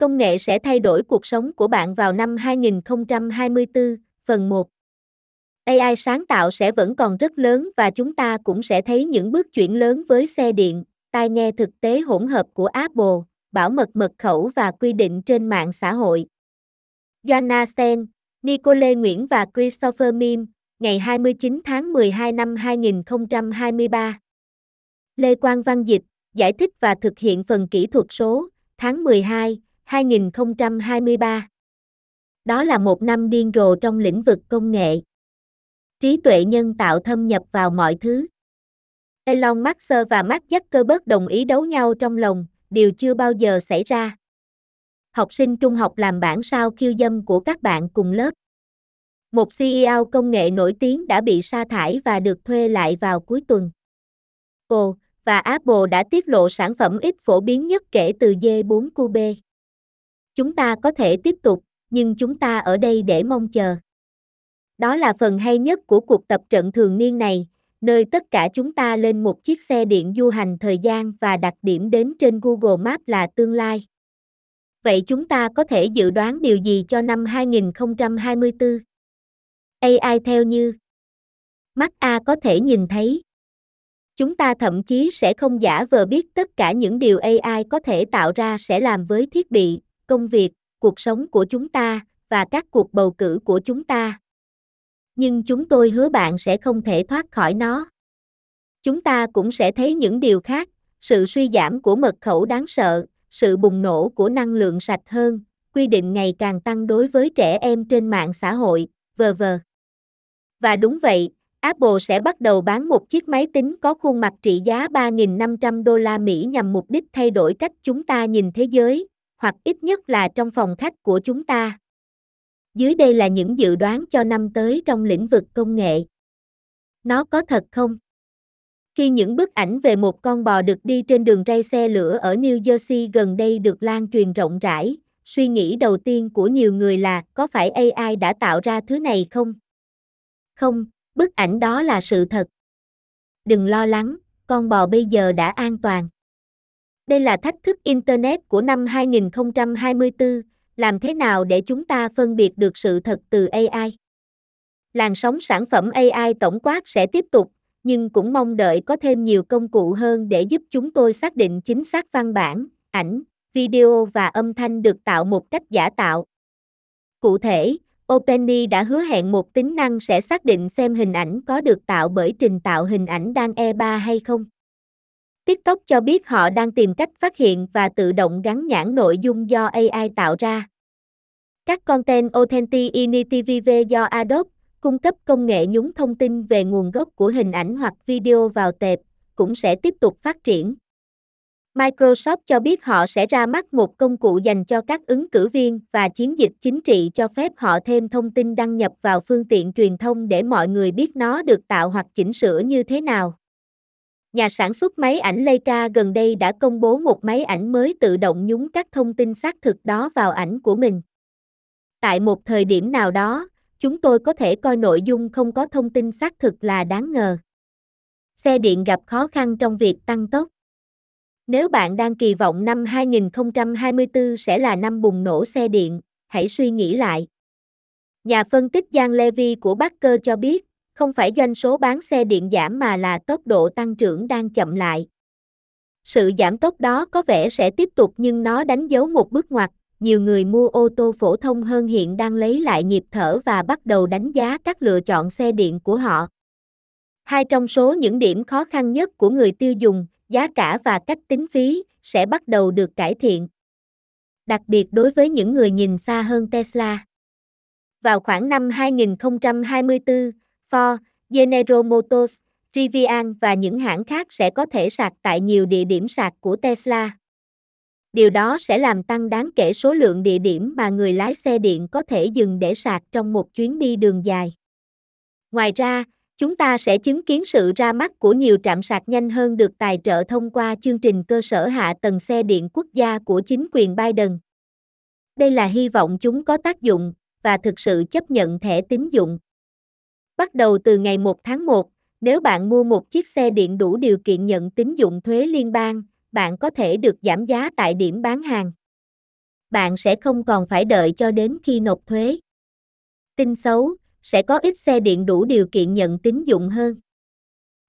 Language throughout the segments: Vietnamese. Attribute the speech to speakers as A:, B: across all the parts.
A: Công nghệ sẽ thay đổi cuộc sống của bạn vào năm 2024, phần 1. AI sáng tạo sẽ vẫn còn rất lớn và chúng ta cũng sẽ thấy những bước chuyển lớn với xe điện, tai nghe thực tế hỗn hợp của Apple, bảo mật mật khẩu và quy định trên mạng xã hội. Joanna Sten, Nicole Nguyễn và Christopher Mim, ngày 29 tháng 12 năm 2023. Lê Quang Văn Dịch, giải thích và thực hiện phần kỹ thuật số, tháng 12, 2023. Đó là một năm điên rồ trong lĩnh vực công nghệ. Trí tuệ nhân tạo thâm nhập vào mọi thứ. Elon Musk và Mark Zuckerberg đồng ý đấu nhau trong lòng, điều chưa bao giờ xảy ra. Học sinh trung học làm bản sao khiêu dâm của các bạn cùng lớp. Một CEO công nghệ nổi tiếng đã bị sa thải và được thuê lại vào cuối tuần. Ồ, và Apple đã tiết lộ sản phẩm ít phổ biến nhất kể từ D4 Cube. Chúng ta có thể tiếp tục, nhưng chúng ta ở đây để mong chờ. Đó là phần hay nhất của cuộc tập trận thường niên này, nơi tất cả chúng ta lên một chiếc xe điện du hành thời gian và đặt điểm đến trên Google Maps là tương lai. Vậy chúng ta có thể dự đoán điều gì cho năm 2024? AI theo như Mắt A có thể nhìn thấy. Chúng ta thậm chí sẽ không giả vờ biết tất cả những điều AI có thể tạo ra sẽ làm với thiết bị, công việc, cuộc sống của chúng ta và các cuộc bầu cử của chúng ta. Nhưng chúng tôi hứa bạn sẽ không thể thoát khỏi nó. Chúng ta cũng sẽ thấy những điều khác, sự suy giảm của mật khẩu đáng sợ, sự bùng nổ của năng lượng sạch hơn, quy định ngày càng tăng đối với trẻ em trên mạng xã hội, v.v. Và đúng vậy, Apple sẽ bắt đầu bán một chiếc máy tính có khuôn mặt trị giá 3.500 đô la Mỹ nhằm mục đích thay đổi cách chúng ta nhìn thế giới, hoặc ít nhất là trong phòng khách của chúng ta. Dưới đây là những dự đoán cho năm tới trong lĩnh vực công nghệ. Nó có thật không? Khi những bức ảnh về một con bò được đi trên đường ray xe lửa ở New Jersey gần đây được lan truyền rộng rãi, suy nghĩ đầu tiên của nhiều người là có phải AI đã tạo ra thứ này không? Không, bức ảnh đó là sự thật. Đừng lo lắng, con bò bây giờ đã an toàn. Đây là thách thức Internet của năm 2024, làm thế nào để chúng ta phân biệt được sự thật từ AI? Làn sóng sản phẩm AI tổng quát sẽ tiếp tục, nhưng cũng mong đợi có thêm nhiều công cụ hơn để giúp chúng tôi xác định chính xác văn bản, ảnh, video và âm thanh được tạo một cách giả tạo. Cụ thể, OpenAI đã hứa hẹn một tính năng sẽ xác định xem hình ảnh có được tạo bởi trình tạo hình ảnh đang E3 hay không. TikTok cho biết họ đang tìm cách phát hiện và tự động gắn nhãn nội dung do AI tạo ra. Các content Authenticity do Adobe cung cấp công nghệ nhúng thông tin về nguồn gốc của hình ảnh hoặc video vào tệp, cũng sẽ tiếp tục phát triển. Microsoft cho biết họ sẽ ra mắt một công cụ dành cho các ứng cử viên và chiến dịch chính trị cho phép họ thêm thông tin đăng nhập vào phương tiện truyền thông để mọi người biết nó được tạo hoặc chỉnh sửa như thế nào. Nhà sản xuất máy ảnh Leica gần đây đã công bố một máy ảnh mới tự động nhúng các thông tin xác thực đó vào ảnh của mình. Tại một thời điểm nào đó, chúng tôi có thể coi nội dung không có thông tin xác thực là đáng ngờ. Xe điện gặp khó khăn trong việc tăng tốc. Nếu bạn đang kỳ vọng năm 2024 sẽ là năm bùng nổ xe điện, hãy suy nghĩ lại. Nhà phân tích Giang Levy của Baker cho biết, không phải doanh số bán xe điện giảm mà là tốc độ tăng trưởng đang chậm lại. Sự giảm tốc đó có vẻ sẽ tiếp tục nhưng nó đánh dấu một bước ngoặt, nhiều người mua ô tô phổ thông hơn hiện đang lấy lại nhịp thở và bắt đầu đánh giá các lựa chọn xe điện của họ. Hai trong số những điểm khó khăn nhất của người tiêu dùng, giá cả và cách tính phí, sẽ bắt đầu được cải thiện. Đặc biệt đối với những người nhìn xa hơn Tesla. Vào khoảng năm 2024, Ford, General Motors, Rivian và những hãng khác sẽ có thể sạc tại nhiều địa điểm sạc của Tesla. Điều đó sẽ làm tăng đáng kể số lượng địa điểm mà người lái xe điện có thể dừng để sạc trong một chuyến đi đường dài. Ngoài ra, chúng ta sẽ chứng kiến sự ra mắt của nhiều trạm sạc nhanh hơn được tài trợ thông qua chương trình cơ sở hạ tầng xe điện quốc gia của chính quyền Biden. Đây là hy vọng chúng có tác dụng và thực sự chấp nhận thẻ tín dụng. Bắt đầu từ ngày 1 tháng 1, nếu bạn mua một chiếc xe điện đủ điều kiện nhận tín dụng thuế liên bang, bạn có thể được giảm giá tại điểm bán hàng. Bạn sẽ không còn phải đợi cho đến khi nộp thuế. Tin xấu, sẽ có ít xe điện đủ điều kiện nhận tín dụng hơn.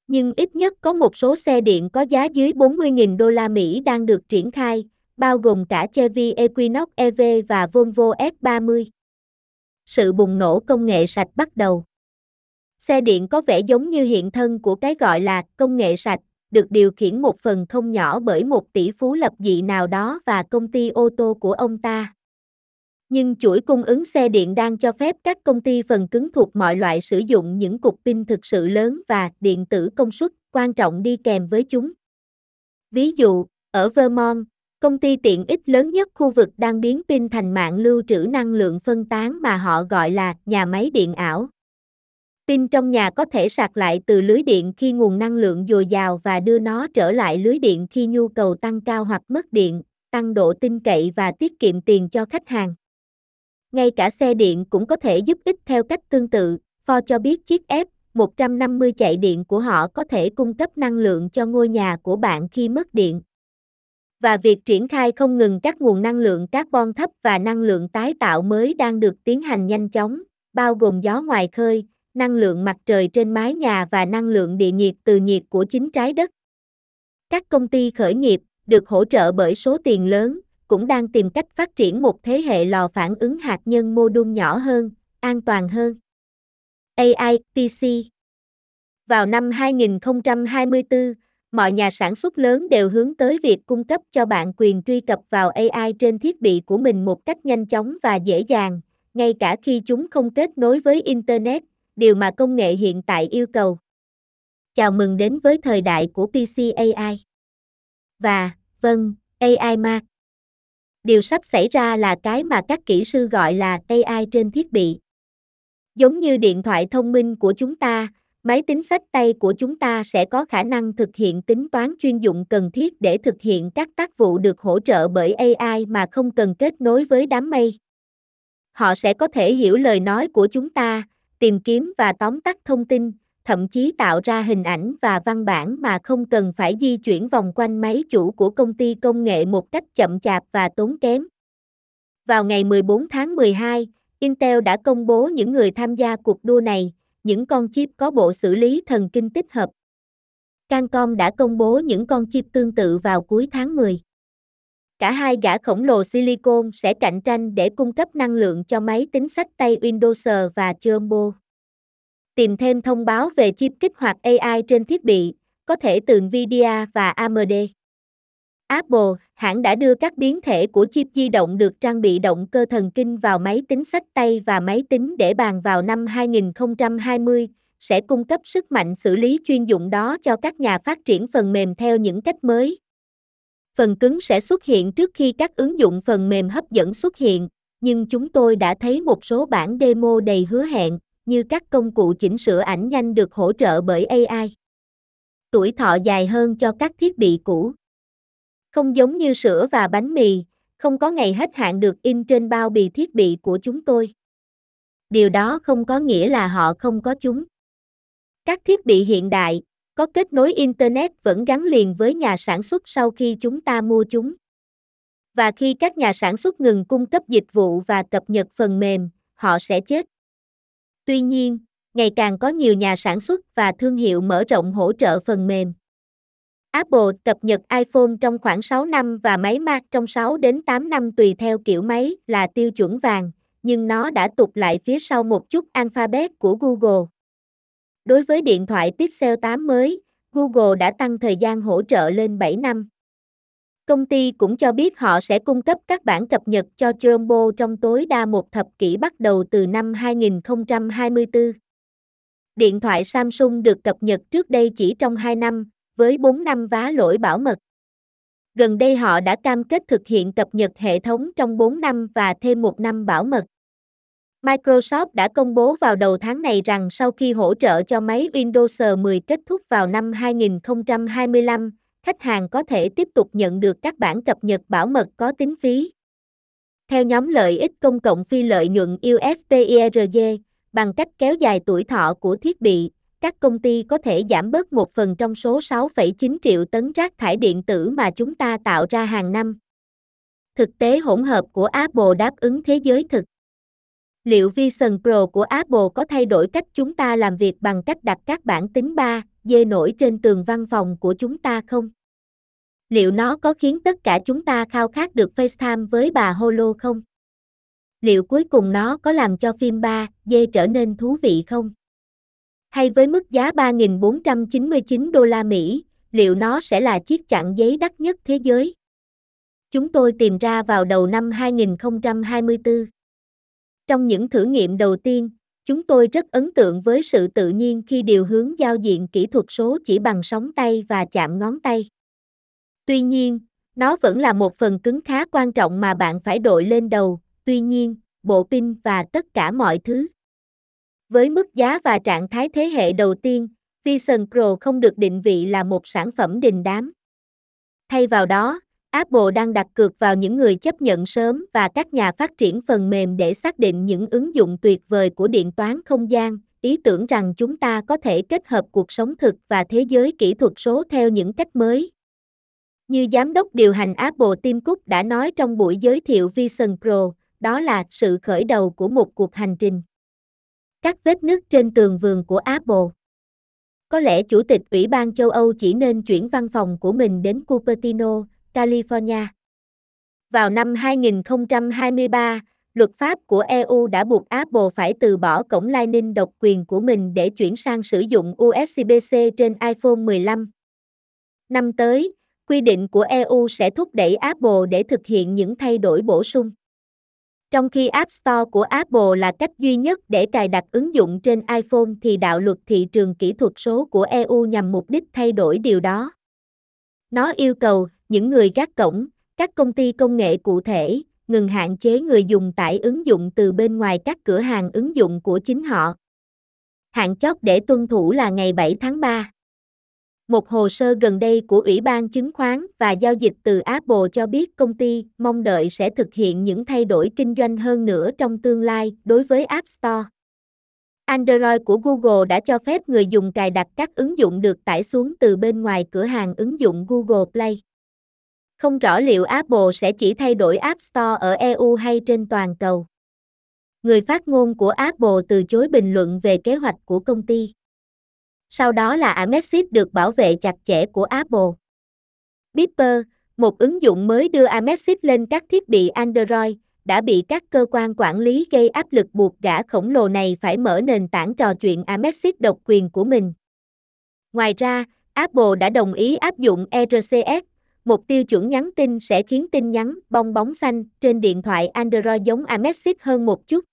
A: Nhưng ít nhất có một số xe điện có giá dưới 40.000 đô la Mỹ đang được triển khai, bao gồm cả Chevy Equinox EV và Volvo S30. Sự bùng nổ công nghệ sạch bắt đầu. Xe điện có vẻ giống như hiện thân của cái gọi là công nghệ sạch, được điều khiển một phần không nhỏ bởi một tỷ phú lập dị nào đó và công ty ô tô của ông ta. Nhưng chuỗi cung ứng xe điện đang cho phép các công ty phần cứng thuộc mọi loại sử dụng những cục pin thực sự lớn và điện tử công suất quan trọng đi kèm với chúng. Ví dụ, ở Vermont, công ty tiện ích lớn nhất khu vực đang biến pin thành mạng lưu trữ năng lượng phân tán mà họ gọi là nhà máy điện ảo. Pin trong nhà có thể sạc lại từ lưới điện khi nguồn năng lượng dồi dào và đưa nó trở lại lưới điện khi nhu cầu tăng cao hoặc mất điện, tăng độ tin cậy và tiết kiệm tiền cho khách hàng. Ngay cả xe điện cũng có thể giúp ích theo cách tương tự, Ford cho biết chiếc F150 chạy điện của họ có thể cung cấp năng lượng cho ngôi nhà của bạn khi mất điện. Và việc triển khai không ngừng các nguồn năng lượng carbon thấp và năng lượng tái tạo mới đang được tiến hành nhanh chóng, bao gồm gió ngoài khơi, năng lượng mặt trời trên mái nhà và năng lượng địa nhiệt từ nhiệt của chính trái đất. Các công ty khởi nghiệp, được hỗ trợ bởi số tiền lớn, cũng đang tìm cách phát triển một thế hệ lò phản ứng hạt nhân mô đun nhỏ hơn, an toàn hơn. AI PC Vào năm 2024, mọi nhà sản xuất lớn đều hướng tới việc cung cấp cho bạn quyền truy cập vào AI trên thiết bị của mình một cách nhanh chóng và dễ dàng, ngay cả khi chúng không kết nối với Internet, điều mà công nghệ hiện tại yêu cầu. Chào mừng đến với thời đại của PC AI. Và, vâng, AI Mark. Điều sắp xảy ra là cái mà các kỹ sư gọi là AI trên thiết bị. Giống như điện thoại thông minh của chúng ta, máy tính sách tay của chúng ta sẽ có khả năng thực hiện tính toán chuyên dụng cần thiết để thực hiện các tác vụ được hỗ trợ bởi AI mà không cần kết nối với đám mây. Họ sẽ có thể hiểu lời nói của chúng ta, tìm kiếm và tóm tắt thông tin, thậm chí tạo ra hình ảnh và văn bản mà không cần phải di chuyển vòng quanh máy chủ của công ty công nghệ một cách chậm chạp và tốn kém. Vào ngày 14 tháng 12, Intel đã công bố những người tham gia cuộc đua này, những con chip có bộ xử lý thần kinh tích hợp. Cancom đã công bố những con chip tương tự vào cuối tháng 10. Cả hai gã khổng lồ silicon sẽ cạnh tranh để cung cấp năng lượng cho máy tính sách tay Windows và Jumbo. Tìm thêm thông báo về chip kích hoạt AI trên thiết bị, có thể từ Nvidia và AMD. Apple, hãng đã đưa các biến thể của chip di động được trang bị động cơ thần kinh vào máy tính sách tay và máy tính để bàn vào năm 2020, sẽ cung cấp sức mạnh xử lý chuyên dụng đó cho các nhà phát triển phần mềm theo những cách mới. Phần cứng sẽ xuất hiện trước khi các ứng dụng phần mềm hấp dẫn xuất hiện, nhưng chúng tôi đã thấy một số bản demo đầy hứa hẹn, như các công cụ chỉnh sửa ảnh nhanh được hỗ trợ bởi AI. Tuổi thọ dài hơn cho các thiết bị cũ. Không giống như sữa và bánh mì, không có ngày hết hạn được in trên bao bì thiết bị của chúng tôi. Điều đó không có nghĩa là họ không có chúng. Các thiết bị hiện đại, có kết nối Internet vẫn gắn liền với nhà sản xuất sau khi chúng ta mua chúng. Và khi các nhà sản xuất ngừng cung cấp dịch vụ và cập nhật phần mềm, họ sẽ chết. Tuy nhiên, ngày càng có nhiều nhà sản xuất và thương hiệu mở rộng hỗ trợ phần mềm. Apple cập nhật iPhone trong khoảng 6 năm và máy Mac trong 6 đến 8 năm tùy theo kiểu máy là tiêu chuẩn vàng, nhưng nó đã tụt lại phía sau một chút Alphabet của Google. Đối với điện thoại Pixel 8 mới, Google đã tăng thời gian hỗ trợ lên 7 năm. Công ty cũng cho biết họ sẽ cung cấp các bản cập nhật cho Jumbo trong tối đa một thập kỷ bắt đầu từ năm 2024. Điện thoại Samsung được cập nhật trước đây chỉ trong 2 năm, với 4 năm vá lỗi bảo mật. Gần đây họ đã cam kết thực hiện cập nhật hệ thống trong 4 năm và thêm một năm bảo mật. Microsoft đã công bố vào đầu tháng này rằng sau khi hỗ trợ cho máy Windows 10 kết thúc vào năm 2025, khách hàng có thể tiếp tục nhận được các bản cập nhật bảo mật có tính phí. Theo nhóm lợi ích công cộng phi lợi nhuận USPIRG, bằng cách kéo dài tuổi thọ của thiết bị, các công ty có thể giảm bớt một phần trong số 6,9 triệu tấn rác thải điện tử mà chúng ta tạo ra hàng năm. Thực tế hỗn hợp của Apple đáp ứng thế giới thực. Liệu Vision Pro của Apple có thay đổi cách chúng ta làm việc bằng cách đặt các bản tính 3, d nổi trên tường văn phòng của chúng ta không? Liệu nó có khiến tất cả chúng ta khao khát được FaceTime với bà Holo không? Liệu cuối cùng nó có làm cho phim 3, d trở nên thú vị không? Hay với mức giá 3.499 đô la Mỹ, liệu nó sẽ là chiếc chặn giấy đắt nhất thế giới? Chúng tôi tìm ra vào đầu năm 2024. Trong những thử nghiệm đầu tiên, chúng tôi rất ấn tượng với sự tự nhiên khi điều hướng giao diện kỹ thuật số chỉ bằng sóng tay và chạm ngón tay. Tuy nhiên, nó vẫn là một phần cứng khá quan trọng mà bạn phải đội lên đầu, tuy nhiên, bộ pin và tất cả mọi thứ. Với mức giá và trạng thái thế hệ đầu tiên, Vision Pro không được định vị là một sản phẩm đình đám. Thay vào đó, Apple đang đặt cược vào những người chấp nhận sớm và các nhà phát triển phần mềm để xác định những ứng dụng tuyệt vời của điện toán không gian, ý tưởng rằng chúng ta có thể kết hợp cuộc sống thực và thế giới kỹ thuật số theo những cách mới. Như giám đốc điều hành Apple Tim Cook đã nói trong buổi giới thiệu Vision Pro, đó là sự khởi đầu của một cuộc hành trình. Các vết nứt trên tường vườn của Apple. Có lẽ Chủ tịch Ủy ban châu Âu chỉ nên chuyển văn phòng của mình đến Cupertino, California. Vào năm 2023, luật pháp của EU đã buộc Apple phải từ bỏ cổng Lightning độc quyền của mình để chuyển sang sử dụng USB-C trên iPhone 15. Năm tới, quy định của EU sẽ thúc đẩy Apple để thực hiện những thay đổi bổ sung. Trong khi App Store của Apple là cách duy nhất để cài đặt ứng dụng trên iPhone thì đạo luật thị trường kỹ thuật số của EU nhằm mục đích thay đổi điều đó. Nó yêu cầu những người gác cổng, các công ty công nghệ cụ thể, ngừng hạn chế người dùng tải ứng dụng từ bên ngoài các cửa hàng ứng dụng của chính họ. Hạn chót để tuân thủ là ngày 7 tháng 3. Một hồ sơ gần đây của Ủy ban Chứng khoán và Giao dịch từ Apple cho biết công ty mong đợi sẽ thực hiện những thay đổi kinh doanh hơn nữa trong tương lai đối với App Store. Android của Google đã cho phép người dùng cài đặt các ứng dụng được tải xuống từ bên ngoài cửa hàng ứng dụng Google Play. Không rõ liệu Apple sẽ chỉ thay đổi App Store ở EU hay trên toàn cầu. Người phát ngôn của Apple từ chối bình luận về kế hoạch của công ty. Sau đó là Amexit được bảo vệ chặt chẽ của Apple. Beeper, một ứng dụng mới đưa Amexit lên các thiết bị Android, đã bị các cơ quan quản lý gây áp lực buộc gã khổng lồ này phải mở nền tảng trò chuyện Amexit độc quyền của mình. Ngoài ra, Apple đã đồng ý áp dụng RCS, một tiêu chuẩn nhắn tin sẽ khiến tin nhắn, bong bóng xanh trên điện thoại Android giống Amexit hơn một chút.